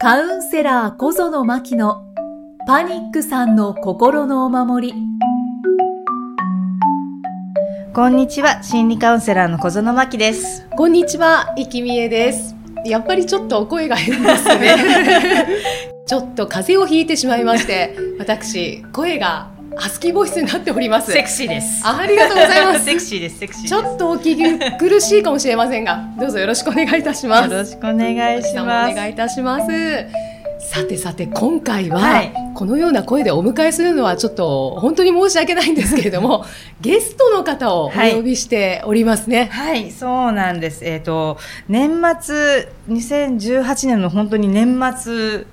カウンセラー小園真希のパニックさんの心のお守り。こんにちは、心理カウンセラーの小園真希です。こんにちは、いきみえです。やっぱりちょっとお声が変ですね。ちょっと風邪をひいてしまいまして、私、声がハスキーボイスになっております。セクシーです。ありがとうございます。セクシーです、セクシー。ちょっとお聞き苦しいかもしれませんが、どうぞよろしくお願いいたします。よろしくお願いしおます。願いいたします。さてさて、今回は、はいこのような声でお迎えするのはちょっと本当に申し訳ないんですけれども、ゲストの方をお呼びしておりますね。はい、そうなんです。えっ、と、年末、2018年の本当に年末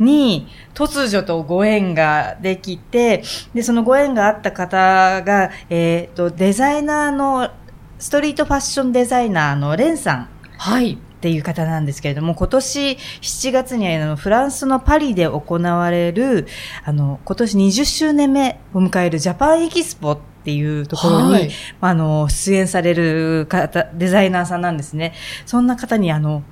に突如とご縁ができて、で、そのご縁があった方が、えっ、と、デザイナーの、ストリートファッションデザイナーのレンさんはい。っていう方なんですけれども、今年7月にあのフランスのパリで行われる、あの、今年20周年目を迎えるジャパンエキスポっていうところに、はいあの、出演される方、デザイナーさんなんですね。そんな方にあの、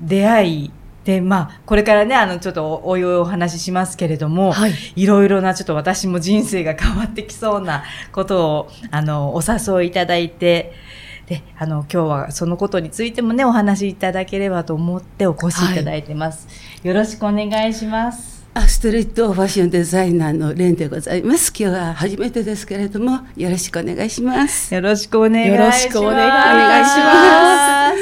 出会い、で、まあ、これからね、あの、ちょっとおおいおいお話ししますけれども、はい。いろいろなちょっと私も人生が変わってきそうなことを、あの、お誘いいただいて、で、あの、今日はそのことについてもね、お話しいただければと思ってお越しいただいてます。よろしくお願いします。あストリートファッションデザイナーのレンでございます。今日は初めてですけれども、よろしくお願いします。よろしくお願いします。よろしくお願いしま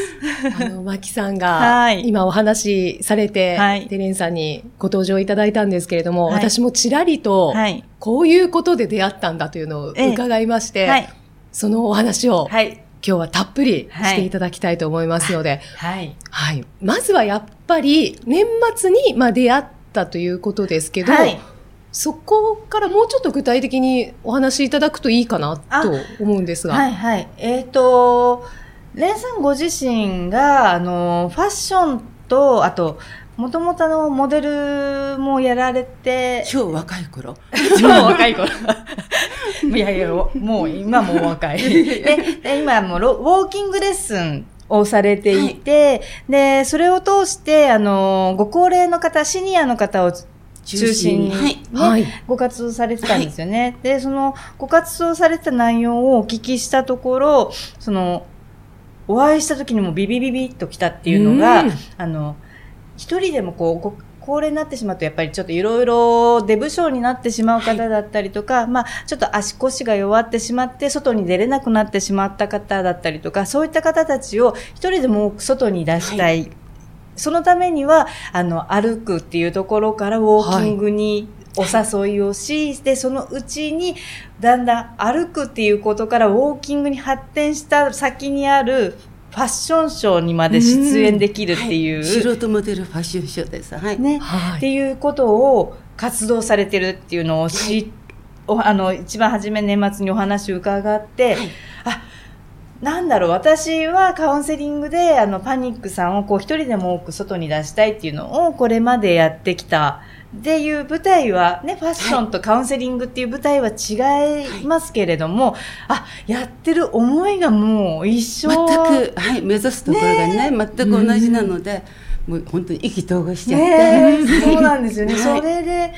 す。あの、マキさんがは、い今お話しされて、はいテレンさんにご登場いただいたんですけれども、はい私もちらりと、はい。こういうことで出会ったんだというのをええ伺いまして、はい。そのお話を、はい。今日はたっぷりしていただきたいと思いますので、はい。はい。まずはやっぱり、年末に、まあ、出会ったということですけど、はいそこからもうちょっと具体的にお話しいただくといいかなと思うんですが。はい、はい。えっ、と、レンさんご自身が、あの、ファッションと、あと、もともとのモデルもやられて、超若い頃？超若い頃。いやいや、もう今もお若い。で、で今もうロウォーキングレッスンをされていて、で、それを通して、あの、ご高齢の方、シニアの方を中心に、はい。ねはい。ご活動されてたんですよね。で、そのご活動されてた内容をお聞きしたところ、その、お会いした時にもビビビビッと来たっていうのが、うん。あの、一人でもこう、ご高齢になってしまうと、やっぱりちょっといろいろデブ症になってしまう方だったりとか、まあ、ちょっと足腰が弱ってしまって、外に出れなくなってしまった方だったりとか、そういった方たちを一人でも多く外に出したい。そのためには、あの、歩くっていうところからウォーキングにお誘いをし、で、そのうちに、だんだん歩くっていうことからウォーキングに発展した先にあるファッションショーにまで出演できるっていう、素人モデルファッションショーです。はい。ね、はいっていうことを活動されてるっていうのを知、おあの、一番初め年末にお話を伺って、あ、なんだろう、私はカウンセリングで、あの、パニックさんをこう一人でも多く外に出したいっていうのをこれまでやってきた。っていう舞台は、ね、ファッションとカウンセリングっていう舞台は違いますけれども、あ、やってる思いがもう一緒。全く、はい、目指すところがね、全く同じなので、もう本当に意気投合しちゃって。ねえ そうなんですよね。はいそれで、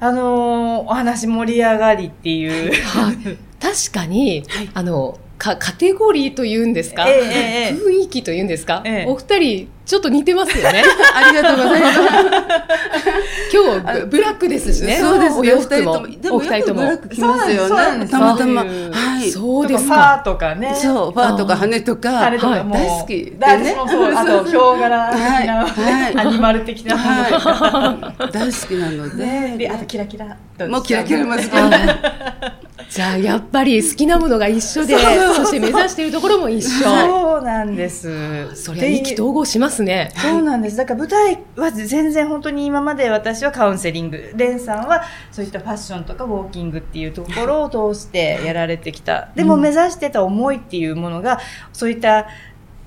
あのーお話盛り上がりっていう。はい確かに、はいあの、か、カテゴリーというんですか、ええええ雰囲気というんですか、ええお二人、ちょっと似てますよね。ありがとうございます。今日ブ、ブラックですしね。そうですね、お洋服も。お二人とも。お二人ともブラッ。ク着ますよね。そうなんですたまたま。はい。そうですとかか。ファーとかね。そう、ファーとか羽とか。はいあれとか大好きで大ね好きもそう。あと、ヒョウ柄的な、はいはいアニマル的なものとか。はい。大好きなのねで、で。あとキラキラと。もうキラキラも好き じゃあ、やっぱり好きなものが一緒で、そして目指しているところも一緒。そうなんです。そりゃ意気投合しますね。そうなんです。だから舞台は全然本当に今まで私はカウンセリング、レンさんはそういったファッションとかウォーキングっていうところを通してやられてきた。でも目指してた思いっていうものが、そういった、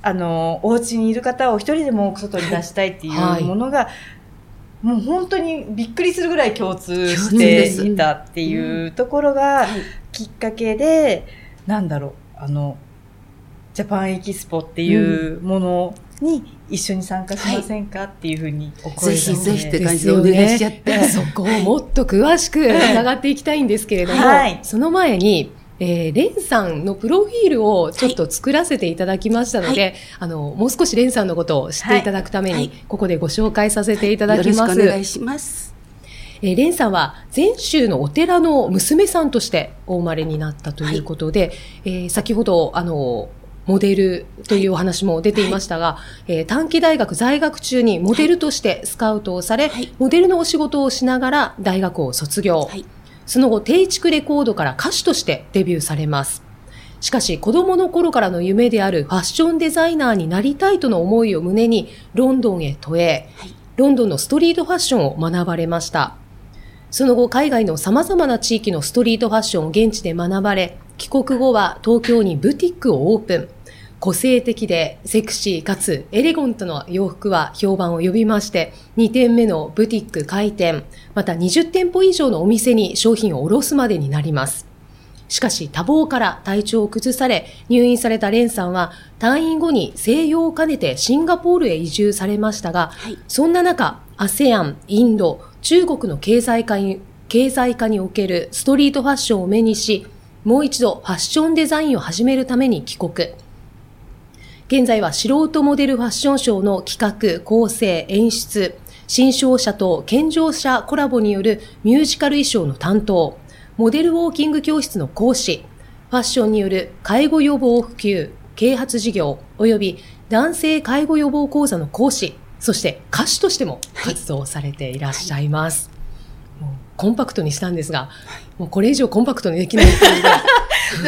あの、お家にいる方を一人でも外に出したいっていうものが、もう本当にびっくりするぐらい共通していたっていうところがきっかけで、なんだろう、あの、ジャパンエキスポっていうものに一緒に参加しませんか、っていうふうにお声ぜがひぜひってで感じでお願いしちゃって。そこをもっと詳しく 伺っていきたいんですけれども、はい。その前に、えー、レンさんのプロフィールをちょっと作らせていただきましたので、あの、もう少しレンさんのことを知っていただくために、はい。ここでご紹介させていただきます。よろしくお願いします。えーレンさんは前州のお寺の娘さんとしてお生まれになったということで、えー先ほど、あの、モデルというお話も出ていましたが、えー短期大学在学中にモデルとしてスカウトをされ、はい。モデルのお仕事をしながら大学を卒業。はいその後、定畜レコードから歌手としてデビューされます。しかし、子供の頃からの夢であるファッションデザイナーになりたいとの思いを胸に、ロンドンへ渡営。はいロンドンのストリートファッションを学ばれました。その後、海外の様々な地域のストリートファッションを現地で学ばれ、帰国後は東京にブティックをオープン。個性的でセクシーかつエレゴントな洋服は評判を呼びまして、2店目のブティック開店、また20店舗以上のお店に商品を卸すまでになります。しかし多忙から体調を崩され入院されたレンさんは退院後に静養を兼ねてシンガポールへ移住されましたが、はいそんな中 ASEAN、インド、中国の経済化に経済化におけるストリートファッションを目にし、もう一度ファッションデザインを始めるために帰国。現在は素人モデルファッションショーの企画、構成、演出、新商社と健常者コラボによるミュージカル衣装の担当、モデルウォーキング教室の講師、ファッションによる介護予防普及、啓発事業、及び男性介護予防講座の講師、そして歌手としても活動されていらっしゃいます。もうコンパクトにしたんですが、もうこれ以上コンパクトにできないっていう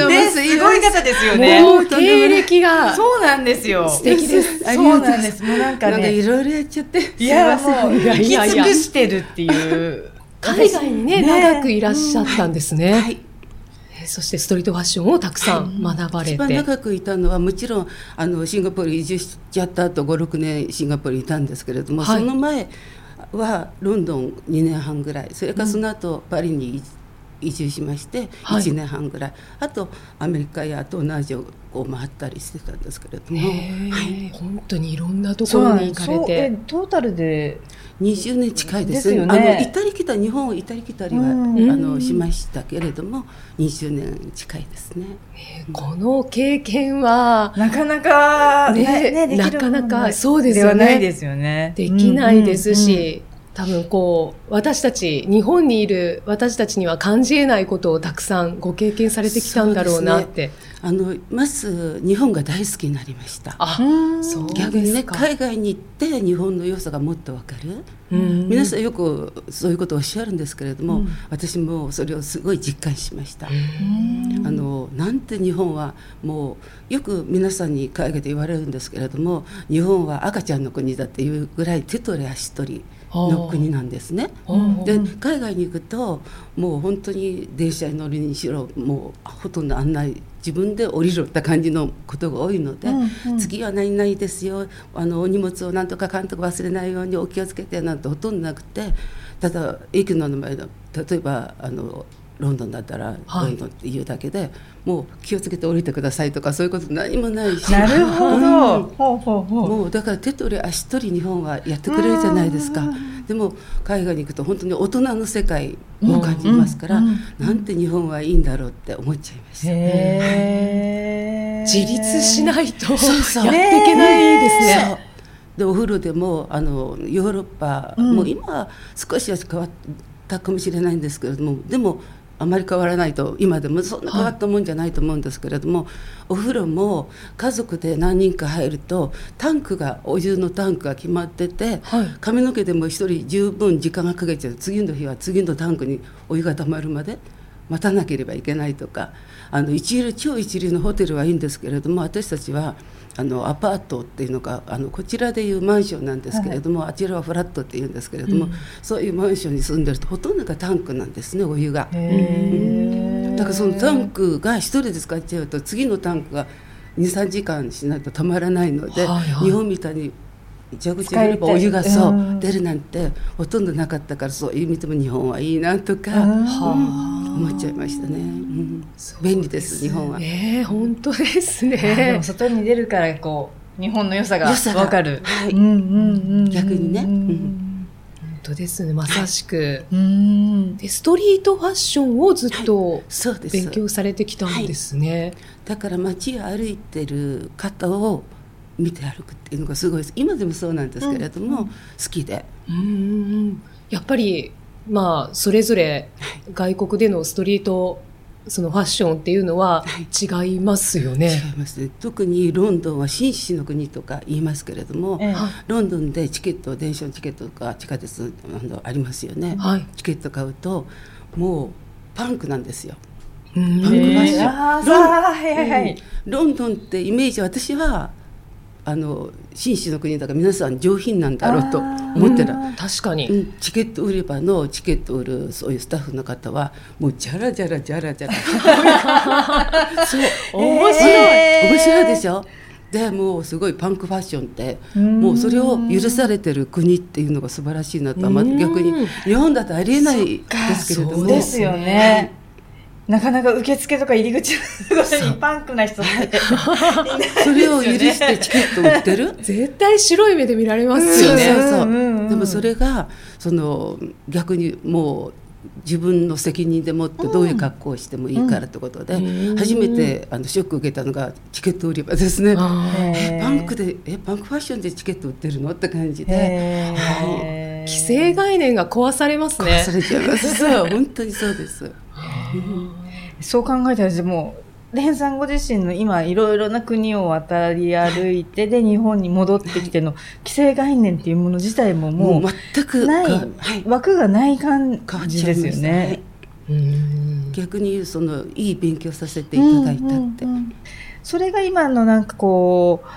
ね、すごい方ですよね。もう経歴がそうなんですよ。素敵です。そうなんです。もうなんかなんかいね、ろいろやっちゃって。いや、もう、いや生き尽くしてるっていう。海外にね、ね長くいらっしゃったんですね。はい。えーそしてストリートファッションをたくさん学ばれて。一番長くいたのはもちろんあのシンガポール移住しちゃった後56年シンガポールにいたんですけれども、はいその前はロンドン2年半ぐらいそれからその後パリに移住しましてはい。1年半ぐらい、あとアメリカや東南アジアを回ったりしてたんですけれども、へー。本当にいろんなところに行かれて。え。トータルで、20年近いです。ですよね。あの行ったり来た日本を行ったり来たりは、うん。あのしましたけれども20年近いですね。この経験はなかなか、ねねできるなかなかそうですよね。ではないですよね。できないですうんうんし、多分こう、私たち、日本にいる私たちには感じ得ないことをたくさんご経験されてきたんだろうなって。あのまず日本が大好きになりました。あ、うんそう逆にね。海外に行って日本の良さがもっとわかる、うん皆さんよくそういうことをおっしゃるんですけれども、うん私もそれをすごい実感しました、うんあのなんて日本はもうよく皆さんに海外で言われるんですけれども日本は赤ちゃんの国だっていうぐらい手取り足取りの国なんですね。うんで海外に行くともう本当に電車に乗るにしろもうほとんど案内自分で降りろって感じのことが多いので、うんうん。次は何々ですよ。あのお荷物をなんとかかんとか忘れないようにお気をつけてなんてほとんどなくてただ駅の名前だ例えばあのロンドンだったらはい。ロンドンっていうだけで、もう気をつけて降りてくださいとかそういうこと何もないし。なるほうん。ど。ほうほうほう。もうだから手取り足取り日本はやってくれるじゃないですか。でも海外に行くと本当に大人の世界を感じますから、うん。うん。なんて日本はいいんだろうって思っちゃいました。自立しないとやってそう。そういけないですね。そう。でお風呂でもあのヨーロッパ、うん。もう今は少しは変わったかもしれないんですけれどもでもあまり変わらないと今でもそんな変わったもんじゃないと思うんですけれども、お風呂も家族で何人か入るとタンクがお湯のタンクが決まってて、はい。髪の毛でも一人十分時間がかけちゃう次の日は次のタンクにお湯が溜まるまで待たなければいけないとかあの一流超一流のホテルはいいんですけれども私たちはあのアパートっていうのがあのこちらでいうマンションなんですけれども、あちらはフラットっていうんですけれども、そういうマンションに住んでるとほとんどがタンクなんですねお湯が。へー。だからそのタンクが一人で使っちゃうと次のタンクが23時間しないとたまらないので、はいはい。日本みたいに蛇口に入ればお湯がそう、うん。出るなんてほとんどなかったからそういう意味でも日本はいいなとか。うん思っちゃいましたね、うん。便利です日本は。ねえ本当ですあでねも。外に出るからこう日本の良さが良さが。わかる。はい。うんうんうん逆にね。うん。本当ですね、まさしく。うん。で、ストリートファッションをずっとそうです。勉強されてきたんですね。だから街を歩いてる方を見て歩くっていうのがすごいです。今でもそうなんですけれども、好きで。うんうんうん。やっぱり、まあ、それぞれ外国でのストリート、そのファッションっていうのは違いますよね。違います。ね特にロンドンは紳士の国とか言いますけれども、ええ。はロンドンでチケット電車のチケットとか地下鉄あのありますよね、はい。チケット買うともうパンクなんですよ。うん。パンクファッション。ロンドンってイメージ私はあの紳士の国だから皆さん上品なんだろうと思ってた、確かに。うん、チケット売り場のチケットを売るそういうスタッフの方はもうじゃらじゃらじゃらじゃらそう。面白い。えー面白いでしょ？でもうすごいパンクファッションってんもうそれを許されてる国っていうのが素晴らしいなと逆に日本だとありえないですけれども。そうですよね。なかなか受付とか入り口のところにパンクな人。それを許してチケット売ってる？絶対白い目で見られますよね。そうそうそううんうんうんでもそれがその逆にもう自分の責任でもってどういう格好をしてもいいからってことで、うん初めてあのショックを受けたのがチケット売り場ですね。あーへーパンクでえパンクファッションでチケット売ってるの？って感じでへー既成概念が壊されますね壊さ。れちゃいます。そう本当にそうです。そう考えたら、もう、レンさんご自身の今、いろいろな国を渡り歩いて、で、日本に戻ってきての、既成概念っていうもの自体もももう全くう、ないはい、枠がない感じですよね。うん逆にそのいい勉強させていただいたって。うんうんうんそれが今のなんかこう、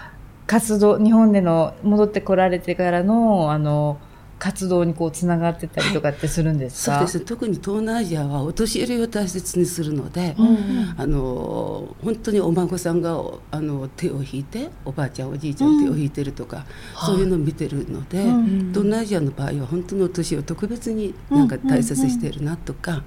活動、日本での戻ってこられてからの、あの、活動にこう、つながってたりとかってするんですか？そうです。ね特に東南アジアはお年寄りを大切にするので、うん。うんあの本当にお孫さんがあの手を引いておばあちゃんおじいちゃん手を引いてるとか、そういうのを見てるので、うん。東南アジアの場合は本当のお年を特別になんか大切にしてるなとか、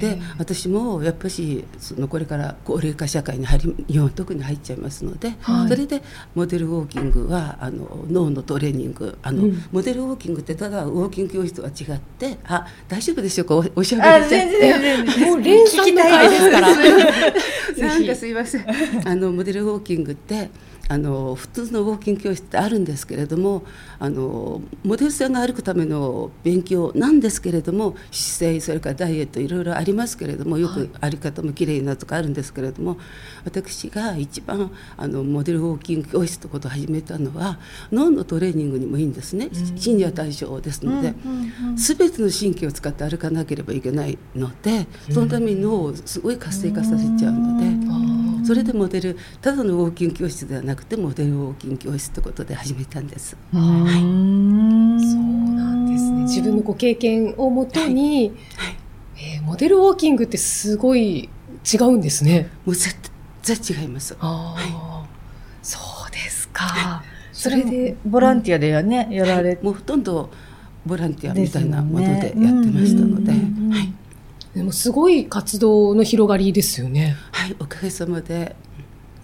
で私もやっぱしそのこれから高齢化社会に入り 日本は特に入っちゃいますので、はい。それでモデルウォーキングはあの脳のトレーニングあの、うん。モデルウォーキングってただウォーキング教室とは違ってあ大丈夫でしょうか？おおしゃあ、べりで。全然全然。もう連さんの回ですから。なんかすいません。あのモデルウォーキングってあの普通のウォーキング教室ってあるんですけれどもあのモデルさんが歩くための勉強なんですけれども姿勢それからダイエットいろいろありますけれどもよく歩き方も綺麗なとかあるんですけれども、私が一番あのモデルウォーキング教室ということを始めたのは脳のトレーニングにもいいんですね、シニア対象ですので。すべての神経を使って歩かなければいけないのでそのために脳をすごい活性化させちゃうので、それでモデルただのウォーキング教室ではなくてモデルウォーキング教室ということで始めたんです。そうなんですね。自分のご経験をもとに、えーモデルウォーキングってすごい違うんですね。もう絶対違います。ああ、そうですか。そそれでボランティアではね、やられて。もうほとんどボランティアみたいなものでやってましたので、はい、でもすごい活動の広がりですよね。はい、おかげさまで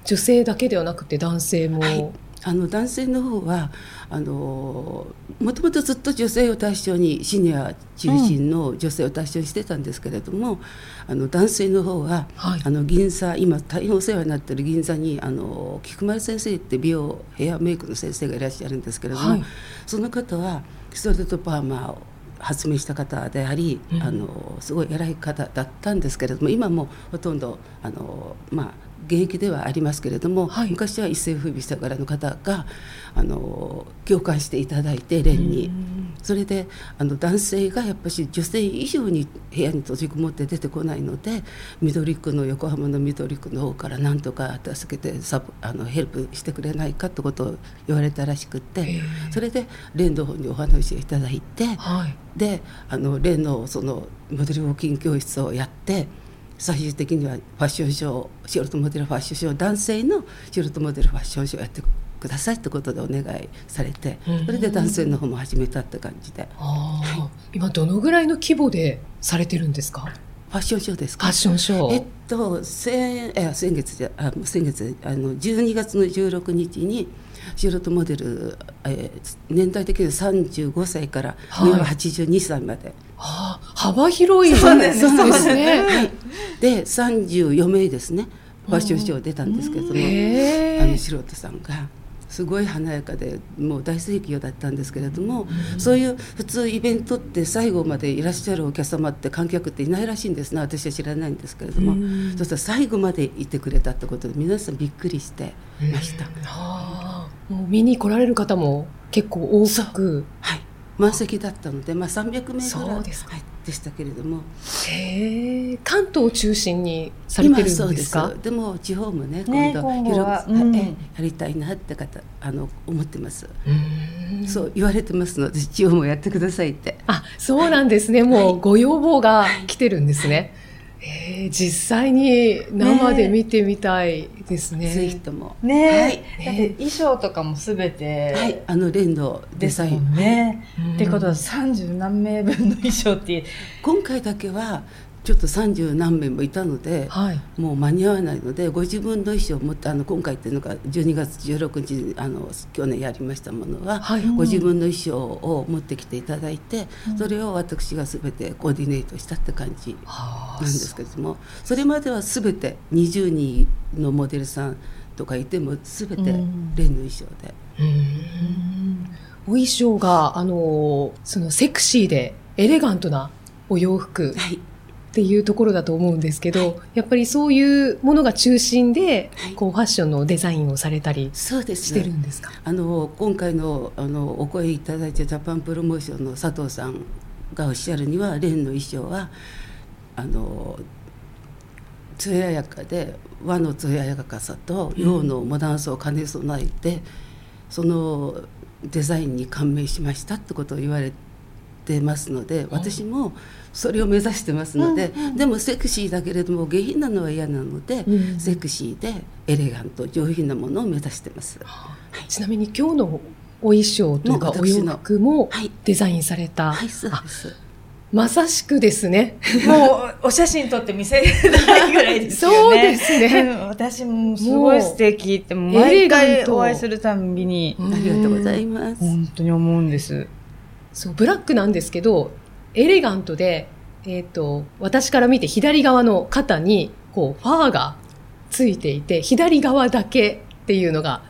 女性だけではなくて男性も。はいあの男性の方はあのもともとずっと女性を対象にシニア中心の女性を対象にしてたんですけれども、あの男性の方は、はいあの銀座今大変お世話になっている銀座にあの菊丸先生って美容ヘアメイクの先生がいらっしゃるんですけれども、はいその方はストレートパーマを発明した方であり、うん。あのすごい偉い方だったんですけれども今もほとんどあのまあ現役ではありますけれども、はい。昔は一世風靡したからの方があの共感していただいて蓮に、それであの男性がやっぱし女性以上に部屋に閉じこもって出てこないので緑区の横浜の緑区の方からなんとか助けてサポあのヘルプしてくれないかってことを言われたらしくってそれで蓮の方にお話をいただいてはい。であの蓮のそのモデルウォーキング教室をやって最終的にはファッションショー素人モデルファッションショー男性の素人モデルファッションショーをやってくださいってことでお願いされてうん。それで男性の方も始めたって感じで。ああ、今どのぐらいの規模でされてるんですか？フファッションショーですか？ファッションショー。えっと先え先月じゃあ先月あの12月の16日に素人モデル、えー年代的には35歳からはい。上は82歳まで、はあ幅広い。そうです。そうですね。はい、で34名ですねファッションショー出たんですけれども。あの素人さんがすごい華やかでもう大盛況だったんですけれども、そういう普通イベントって最後までいらっしゃるお客様って観客っていないらしいんですね私は知らないんですけれども、そしたら最後までいてくれたってことで皆さんびっくりしてました。はあもう見に来られる方も結構多く。はい満席だったので、まあ、300名ぐらいでしたけれどもへえ。関東を中心にされてるんですか？でも地方もねね今度広く、うんえやりたいなって方あの思ってます、うんそう言われてますので地方もやってくださいってあ、そうなんですね。もうご要望が来てるんですね。えー実際に生で見てみたいですね。ぜひとも。ねえ、はい。だって衣装とかもすべて、はい、あのレンのデザイン。んね。うんってことは30何名分の衣装って今回だけはちょっと30何名もいたので、はい。もう間に合わないのでご自分の衣装を持ってあの今回っていうのが12月16日にあの去年やりましたものは、はい。ご自分の衣装を持ってきていただいて、それを私が全てコーディネートしたって感じはなんですけれどもそれまでは全て20人のモデルさんとかいても全てレンの衣装で。うんお衣装が、あの、そのセクシーでエレガントなお洋服。はいっていうところだと思うんですけど、やっぱりそういうものが中心で、はい。こうファッションのデザインをされたりしてるねんですか？あの今回のあのお声いただいたジャパンプロモーションの佐藤さんがおっしゃるにはレンの衣装はあの艶やかで和の艶やかさと洋のモダンさを兼ね備えて、そのデザインに感銘しましたってことを言われてますので私もそれを目指してますので、でもセクシーだけれども下品なのは嫌なので、うんセクシーでエレガント上品なものを目指してます。ちなみに今日のお衣装というかお洋服もはいデザインされた、はい、そうあです。まさしくですね。もうお写真撮って見せたいぐらいですよね。そうですねうん私もすごい素敵って、毎回お会いするたんびに、ありがとうございます。本当に思うんです。そう、ブラックなんですけど、エレガントで、えっ、と、私から見て左側の肩に、こう、ファーがついていて、左側だけっていうのが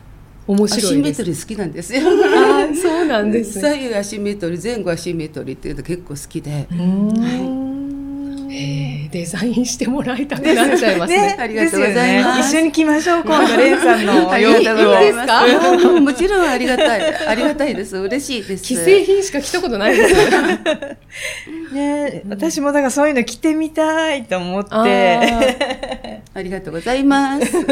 面白いです。アシンメトリー好きなんですよ。あーそうなんですね。左右アシンメトリー、前後アシンメトリーっていうの結構好きで。へーデザインしてもらいたくなっちゃいますね。ありがとうございますですよね一緒に来ましょう、今度、レンさんのあり洋服を。がとうございいいですか？ます。もうもちろんありがたい。ありがたいです。嬉しいです。既製品しか着たことないです。ね、私もだからそういうの着てみたいと思って。ありがとうございます。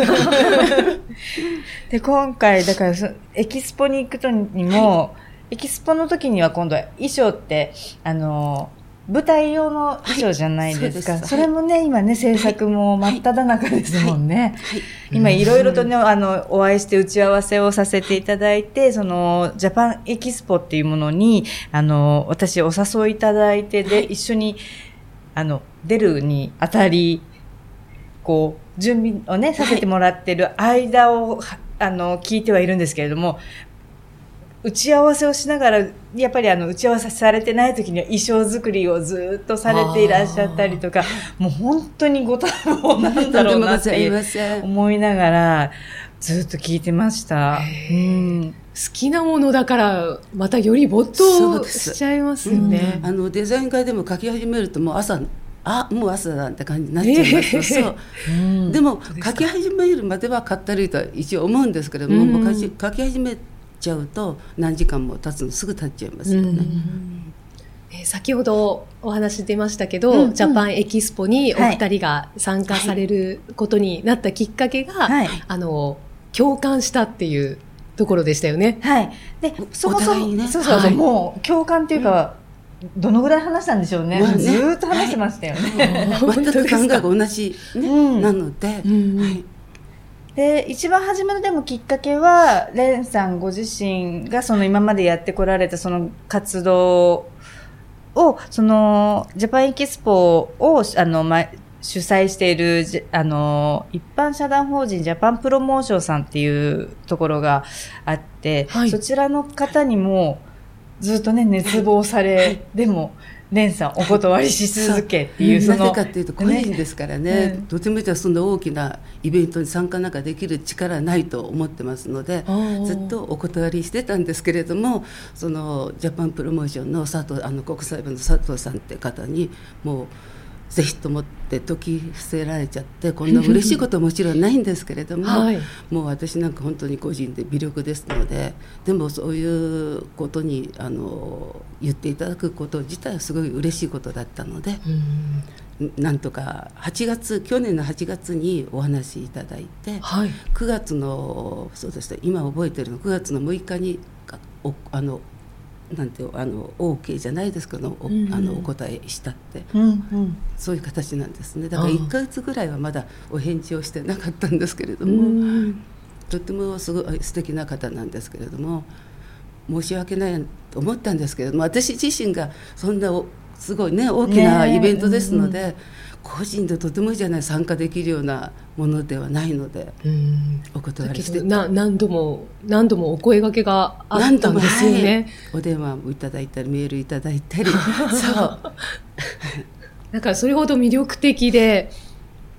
で、今回、だからそ、エキスポに行くとにも、エキスポの時には今度は衣装って、あの、舞台用の衣装じゃないですか。はいそすそれもね、今ね、制作も真っ只中ですもんね。はい。今いろいろとね、あの、お会いして打ち合わせをさせていただいて、その、ジャパンエキスポっていうものに、あの、私お誘いいただいて、で、一緒に、あの、出るにあたり、こう、準備をね、させてもらってる間を、はあの、聞いてはいるんですけれども、打ち合わせをしながら、やっぱりあの、打ち合わせされてない時には衣装作りをずっとされていらっしゃったりとか、もう本当にご多忙なんだろうなって思いながら、ずっと聞いてました。へうーん。好きなものだから、またより没頭しちゃいますよね。あのデザイン会でも書き始めるともう朝あもう朝だって感じになっちゃいます、ええそうでも書き始めるまではかったるいとは一応思うんですけれども,、うん。もう書き始めちゃうと何時間も経つのすぐ経っちゃいますよね、えー先ほどお話出ましたけど、うんうん。ジャパンエキスポにお二人が参加されることになったきっかけが、はい。あの、共感したっていうところでしたよね。はい。で、そもそも、ねそうそうそう、はいもう共感っていうか、どのぐらい話したんでしょうね。まあね。ずーっと話してましたよね。本当全く考えが同じ、ね。うん。なので、うん。はい、で、一番初めのでもきっかけは、レンさんご自身がその今までやってこられたその活動を、その、ジャパンエキスポを、あの、ま、主催している、じあの、一般社団法人ジャパンプロモーションさんっていうところがあって、はい。そちらの方にもずっとね、熱望され、でも、レンさんお断りし続けっていう、そなぜの、かっていうと個人ですからね。うんとてもじゃあそんな大きなイベントに参加なんかできる力はないと思ってますのでずっとお断りしてたんですけれどもそのジャパンプロモーションの佐藤あの国際部の佐藤さんって方にもうぜひと思って解き伏せられちゃってこんな嬉しいことはもちろんないんですけれども、はいもう私なんか本当に個人で微力ですのででもそういうことにあの言っていただくこと自体はすごい嬉しいことだったので。うんなんとか8月去年の8月にお話しいただいてはい9月のそうですね今覚えてるの9月の6日にあのなんてあの OK じゃないですけどお,、うんうん。あのお答えしたって。うんうん。そういう形なんですね。だからああ1ヶ月ぐらいはまだお返事をしてなかったんですけれどうも、ん。とってもすごい素敵な方なんですけれども申し訳ないと思ったんですけれども私自身がそんなおすごいね大きなイベントですので、個人でとてもじゃない参加できるようなものではないのでうん。お断りして。どな何度も何度もお声掛けがあったんですよね。はい。お電話もいただいたりメールいただいたり。そう。だからそれほど魅力的で、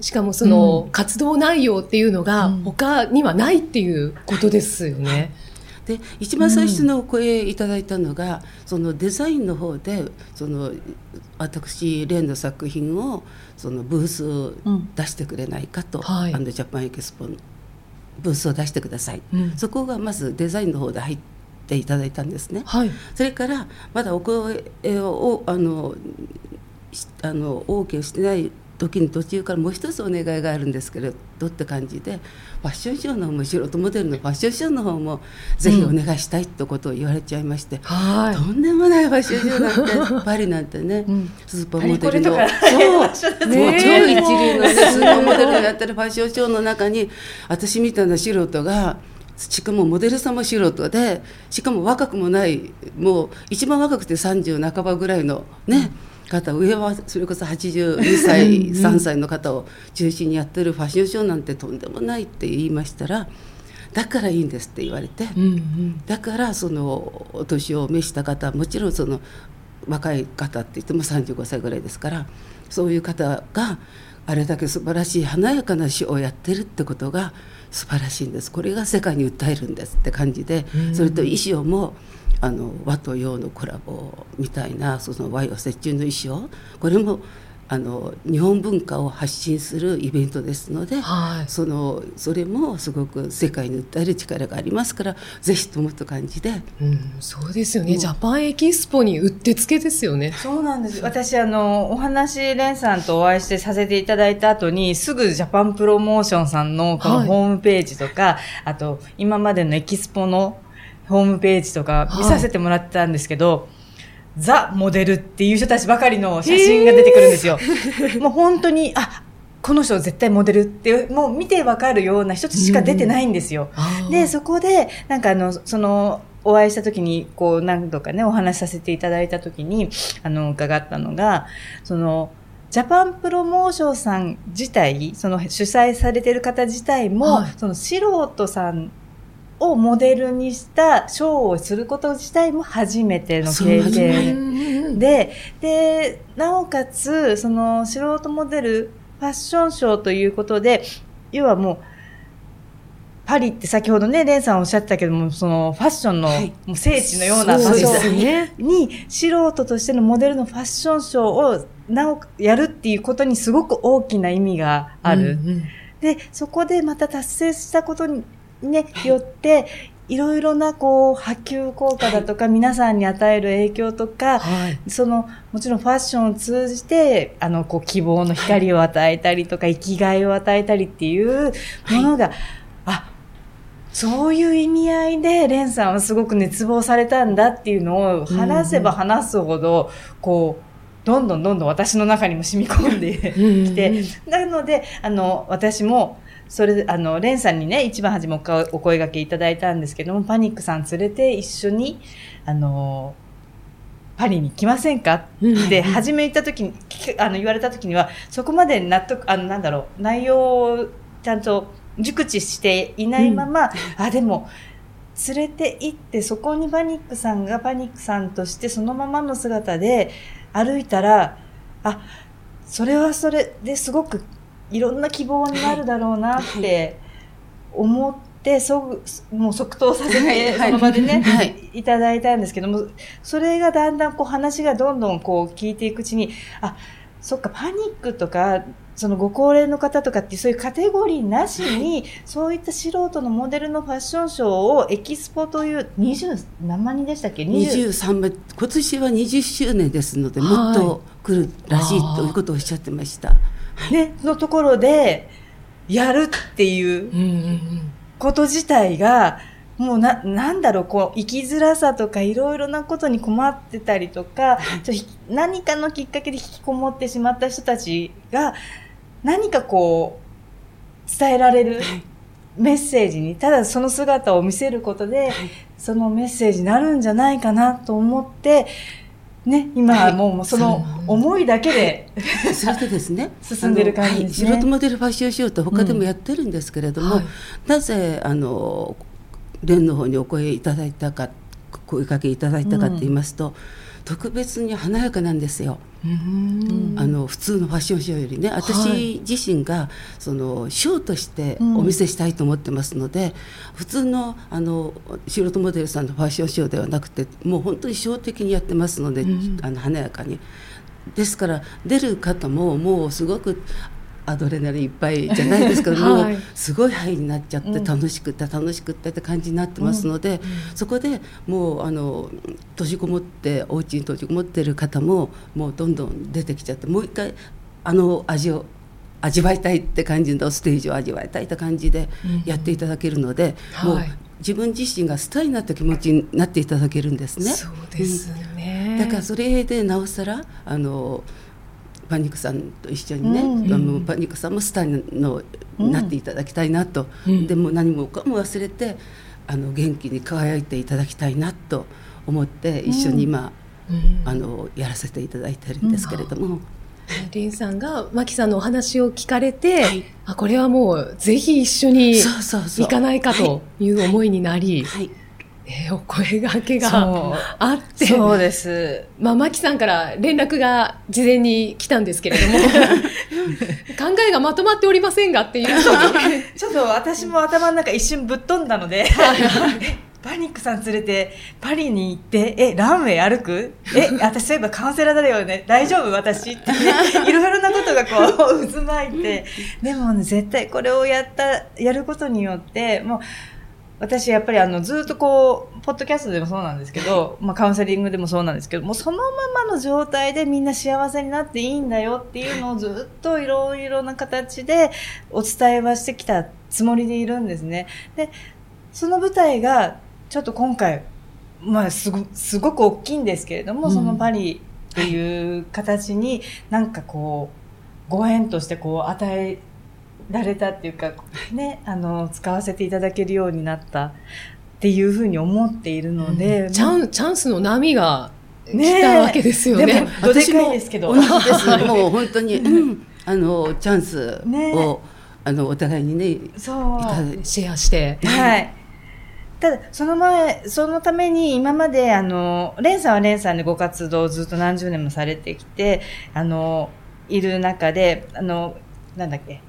しかもそのうん。活動内容っていうのがうん。他にはないっていうことですよね。で一番最初のお声いただいたのが、そのデザインの方でその私レンの作品をそのブースをうん。出してくれないかと、はい。あのジャパンエキスポのブースを出してください、うん。そこがまずデザインの方で入っていただいたんですね。はい。それからまだお声をあのしあの OK してない時に途中からもう一つお願いがあるんですけれどって感じでファッションショーの方も素人モデルのファッションショーの方もぜひお願いしたいってことを言われちゃいまして、はとんでもないファッションショーなんてパリなんてね、うん。スーパーモデルのそうねもう超一流の、ね、スーパーモデルがやってるファッションショーの中に私みたいな素人がしかもモデルさんも素人でしかも若くもないもう一番若くて30半ばぐらいのね、方上はそれこそ82歳3歳の方を中心にやってるファッションショーなんてとんでもないって言いましたらだからいいんですって言われて。い。うんうん。だからそのお年を召した方もちろんその若い方って言っても35歳ぐらいですからそういう方があれだけ素晴らしい華やかな詩をやってるってことが素晴らしいんですこれが世界に訴えるんですって感じでうんそれと衣装もあの和と洋のコラボみたいなその和洋折衷の衣装これもあの日本文化を発信するイベントですので、はい。そのそれもすごく世界に訴える力がありますからぜひともと感じでうん、そうですよね。ジャパンエキスポにうってつけですよね。そうなんです。私、あの、お話、レンさんとお会いしてさせていただいた後に、すぐジャパンプロモーションさんのこのはいホームページとか、あと、今までのエキスポのホームページとか見させてもらってたんですけど、ザ・モデルっていう人たちばかりの写真が出てくるんですよ。もう本当に、あ、この人絶対モデルって、もう見てわかるような人しか出てないんですよ。あーで、そこで、なんかあの、その、お会いした時に、こう、何度かね、お話しさせていただいた時に、あの、伺ったのが、その、ジャパンプロモーションさん自体、その主催されてる方自体も、はいその素人さんをモデルにしたショーをすること自体も初めての経験うんで、で、なおかつ、その素人モデルファッションショーということで、要はもう、パリって先ほどね、レンさんおっしゃってたけども、そのファッションの聖地のような場所。に、素人としてのモデルのファッションショーをなおやるっていうことにすごく大きな意味がある。うんうんで、そこでまた達成したことにね、よって、いろいろなこう波及効果だとか、皆さんに与える影響とか、はい。その、もちろんファッションを通じて、あの、こう、希望の光を与えたりとか、生きがいを与えたりっていうものが、あ、そういう意味合いで、レンさんはすごく熱望されたんだっていうのを、話せば話すほど、こう、どんどんどんどん私の中にも染み込んできて、なので、あの、私も、それで、あの、レンさんにね、一番初めお声掛けいただいたんですけども、パニックさん連れて一緒に、あの、パパリに来ませんか？って、初め言った時に、あの、言われた時には、そこまで納得、あの、なんだろう、内容をちゃんと熟知していないまま、あ、でも、連れて行って、そこにパニックさんがパニックさんとしてそのままの姿で歩いたら、あ、それはそれですごくいろんな希望になるだろうなって思って、そうもう即答させて、はい。その場でね、はい。い、ただいたんですけども、それがだんだんこう話がどんどんこう聞いていくうちに、あ、そっか、パニックとか、そのご高齢の方とかってそういうカテゴリーなしに、そういった素人のモデルのファッションショーをエキスポという20何万人でしたっけ？20 23万今年は20周年ですのではいもっと来るらしいということをおっしゃってました。ね、のところでやるっていうこと自体が、もうな、なんだろう、こう、生きづらさとかいろいろなことに困ってたりとか、ちょひ何かのきっかけで引きこもってしまった人たちが、何かこう、伝えられるメッセージに、ただその姿を見せることで、そのメッセージになるんじゃないかなと思って、ね、今はもうその思いだけで、それでですね。進んでる感じですね。はい。素人モデルファッションショーって他でもやってるんですけれども、はい。なぜあの連の方にお声いただいたか声かけいただいたかって言いますと、特別に華やかなんですよ。うん。あの普通のファッションショーよりね。はい。私自身がそのショーとしてうん。お見せしたいと思ってますので、普通のあの素人モデルさんのファッションショーではなくてもう本当にショー的にやってますので、うん。あの華やかに。ですから出る方ももうすごくアドレナリンいっぱいじゃないですけども、はい。すごいハイになっちゃってうん。楽しくって楽しくってって感じになってますので、そこでもうあの閉じこもってお家に閉じこもってる方ももうどんどん出てきちゃってもう一回あの味を味わいたいって感じのステージを味わいたいって感じでやっていただけるので、もうはい自分自身がスターになった気持ちになっていただけるんですね。そうですね。だからそれでなおさらあのパニックさんと一緒にね、うん。あのパニックさんもスターにの、うんなっていただきたいなと、うん。でも何もかも忘れてあの元気に輝いていただきたいなと思って一緒に今、うん。あのやらせていただいてるんですけれども、リンさんがマキさんのお話を聞かれて、はい。あこれはもうぜひ一緒に行かないかという思いになり、はい、えーお声がけがあって、そうです。まあ、マキさんから連絡が事前に来たんですけれども、考えがまとまっておりませんがっていう。ちょっと私も頭の中一瞬ぶっ飛んだので、パニックさん連れてパリに行って、え、ランウェイ歩く？え、私そういえばカウンセラーだよね。大丈夫？私って、ね、いろいろなことがこう渦巻いて、でもね、絶対これをやった、やることによって、もう、私やっぱりあのずっとこう、ポッドキャストでもそうなんですけど、まあカウンセリングでもそうなんですけど、もうそのままの状態でみんな幸せになっていいんだよっていうのをずっといろいろな形でお伝えはしてきたつもりでいるんですね。で、その舞台がちょっと今回、まあすごすごく大きいんですけれども、うんそのパリっていう形になんかこう、ご縁としてこう与えられたっていうか、ね、あの、使わせていただけるようになったっていうふうに思っているので、チャンチャンスの波が来ねえ。たわけですよでね。もどでかいですけど同じです。もう本当に、うん、あのチャンスを、ねあのお互いにねいそう。シェアして。はい。ただ、その前、そのために今まで、あの、レンさんはレンさんでご活動をずっと何十年もされてきて、あの、いる中で、あの、なんだっけ、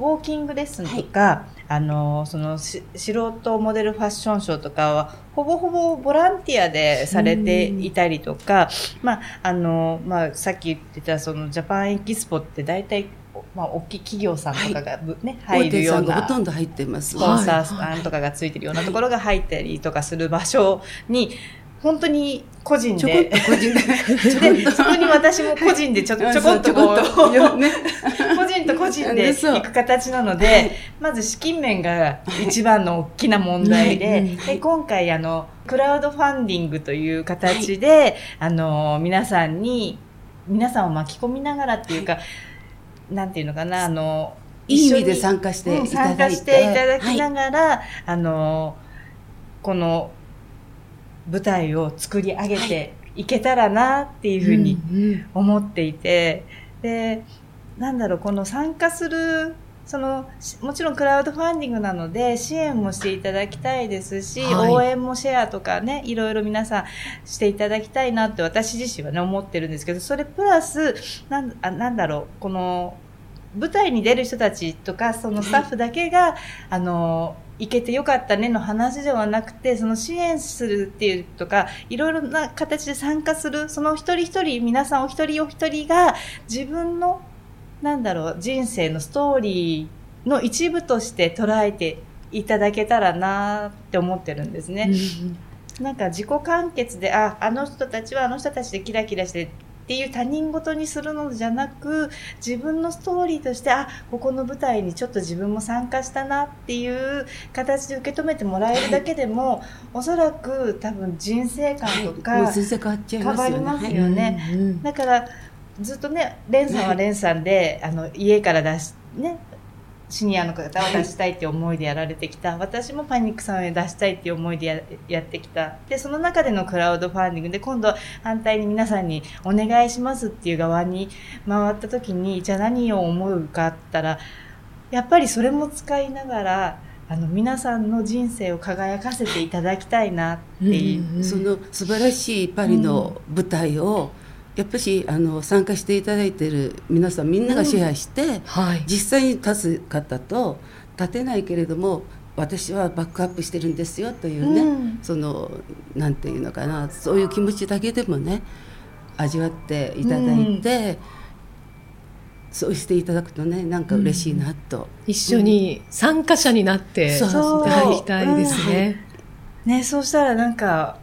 ウォーキングレッスンとか、あの、そのし、素人モデルファッションショーとかは、ほぼほぼボランティアでされていたりとか、まあ、あの、まあ、さっき言ってた、その、ジャパンエキスポって大体、まあ、大きい企業さんとかがぶ、ね、大手さ入るようんな。がほとんど入ってます。スポンサーさんとかがついてるようなところが入ったりとかする場所に、本当に個人で、と個人で。で、そこに私も個人でちょちょこっとこう、ちょこっと。ね 個人と個人で行く形なので、まず資金面が一番の大きな問題で、で今回あの、クラウドファンディングという形で、あの、皆さんに、皆さんを巻き込みながらっていうか、なんていうのかな、あの、いい意味で一緒に参加してうんいただいて、参加していただきなはい。がら、あの、この舞台を作り上げてい。けたらなっていうふうに思っていて、で、なんだろう、この参加する、その、しもちろんクラウドファンディングなので支援もしていただきたいですし、はい。応援もシェアとかね、いろいろ皆さんしていただきたいなって私自身はね、思ってるんですけど、それプラス、なんあなんだろう、この、舞台に出る人たちとか、そのスタッフだけが、あの、行けてよかったねの話ではなくて、その支援するっていうとか、いろいろな形で参加する、その一人一人、皆さんお一人お一人が自分の、なんだろう、人生のストーリーの一部として捉えていただけたらなって思ってるんですね。なんか自己完結で、あ、あの人たちはあの人たちでキラキラしてっていう他人事にするのじゃなく、自分のストーリーとして、あ、ここの舞台にちょっと自分も参加したなっていう形で受け止めてもらえるだけでも、おそらく多分人生観とか変わっちゃいますよね。変わりますはいよね。うんうんだから、ずっとね、レンさんはレンさんで、あの、家から出し、ね、シニアの方を出したいっていう思いでやられてきた。私もパニックさんを出したいっていう思いでややってきた。で、その中でのクラウドファンディングで、今度反対に皆さんにお願いしますっていう側に回った時に、じゃあ何を思うかって言ったら、やっぱりそれも使いながら、あの、皆さんの人生を輝かせていただきたいなっていう。うんその素晴らしいパリの舞台を、やっぱしあの参加していただいている皆さんみんながシェアして、はい。実際に立つ方と立てないけれども私はバックアップしてるんですよというね、うん。そのなんていうのかなそういう気持ちだけでもね味わっていただいて、そうしていただくとねなんか嬉しいなと、一緒に参加者になっていそうただきたいですね。ね、そうしたらなんか、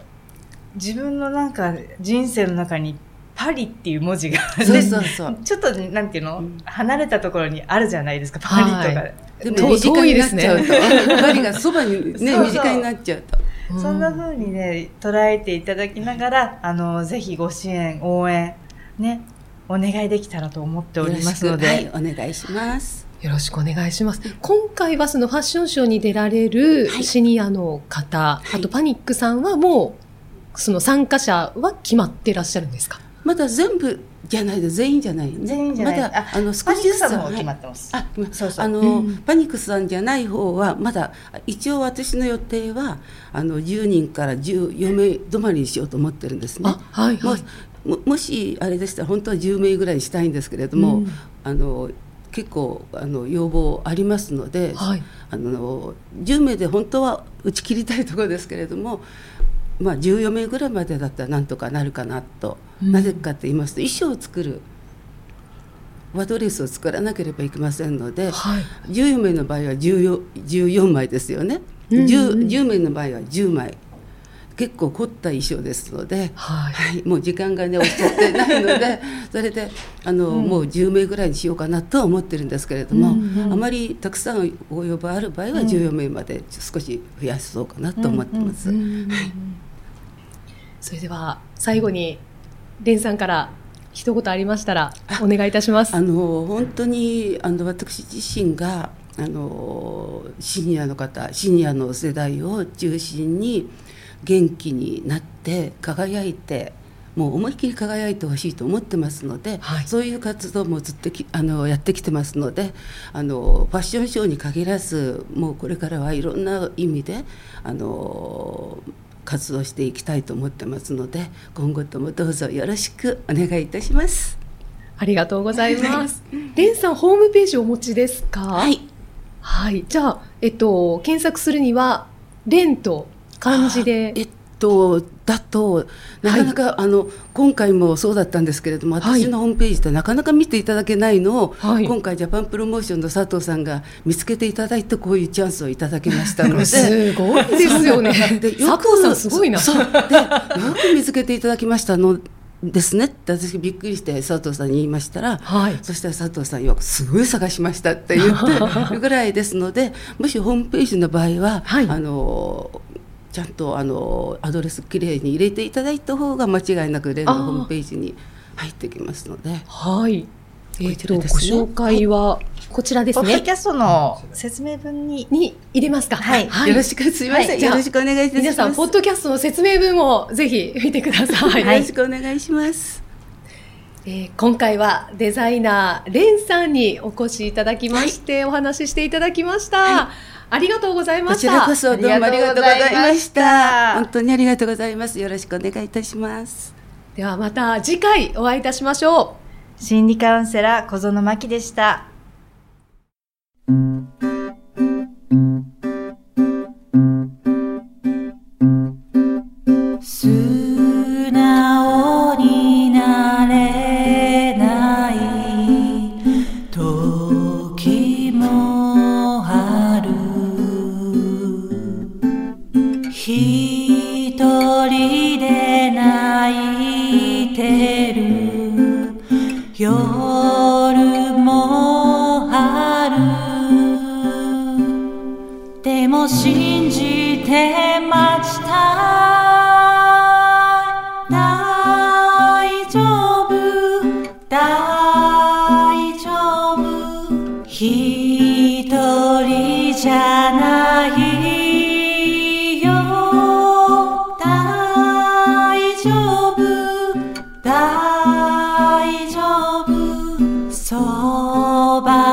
自分のなんか人生の中にパリっていう文字が、そうそうそう。ちょっとなんていうの、うん。離れたところにあるじゃないですか、パリとか。はいで遠も身近になっちゃうと、遠 パリがそばにね身近になっちゃうと。うそんな風にね、捉えていただきながら、あの、ぜひご支援、応援、ね、お願いできたらと思っておりますので。はい、お願いします。よろしくお願いします。今回はそのファッションショーに出られるはい。シニアの方、い。あとパニックさんはもう、その参加者は決まってらっしゃるんですか？まだ全部じゃないで全員じゃない。全員じゃないまだあの少しずつはさんも決まってます。あ、今そうそうあの、うんパニックさんじゃない方はまだ一応私の予定はあの10人から14名止まりにしようと思ってるんですね。あ、はいもはい。ももしあれでしたら本当は10名ぐらいにしたいんですけれども、うんあの結構あの要望ありますので、はい。あの10名で本当は打ち切りたいところですけれども、まあ、14名ぐらいまでだったらなんとかなるかなと、うん。なぜかと言いますと衣装を作る。ワドレスを作らなければいけませんので、はい。14名の場合は 14, 14枚ですよね、うんうん。10, 10名の場合は10枚。結構凝った衣装ですので。はい。はい、もう時間がねおっしゃってないので それであの、うん。もう10名ぐらいにしようかなとは思ってるんですけれども、うんうん。あまりたくさんご要望ある場合はうん14名まで少し増やそうかなと思ってます。うんそれでは最後にレンさんから一言ありましたらお願いいたします。あの本当にあの私自身があのシニアの方シニアの世代を中心に元気になって輝いてもう思いっきり輝いてほしいと思ってますので、はいそういう活動もずっときあのやってきてますのであのファッションショーに限らずもうこれからはいろんな意味であの活動していきたいと思ってますので今後ともどうぞよろしくお願いいたします。ありがとうございます。レンさんホームページお持ちですか？はいはい。じゃあ、えっと、検索するには、レンと漢字でえっとだとなかなか、あの今回もそうだったんですけれどもはい私のホームページってなかなか見ていただけないのを、はい今回ジャパンプロモーションの佐藤さんが見つけていただいてこういうチャンスをいただきましたので。すごいですよね。で佐藤さんすごいな。そうでよく見つけていただきましたのですねって私びっくりして佐藤さんに言いましたら、はい。そしたら佐藤さんよくすごい探しましたって言ってるぐらいですのでもしホームページの場合は、はいあのちゃんとあのアドレスきれいに入れていただいた方が間違いなく例のホームページに入ってきますので。はい。えっ、と、ご紹介は、こちらですね。ポッドキャストの説明文に、に入れますか。はい。よろしくすいません、よろしくお願いします。皆さん、ポッドキャストの説明文をぜひ見てください。よろしくお願いします、えー今回はデザイナー、レンさんにお越しいただきまして、お話ししていただきました。ありがとうございました。こちらこそどうもありがとうございました本当にありがとうございますよろしくお願いいたしますではまた次回お会いいたしましょう。心理カウンセラー小園真希でした。そば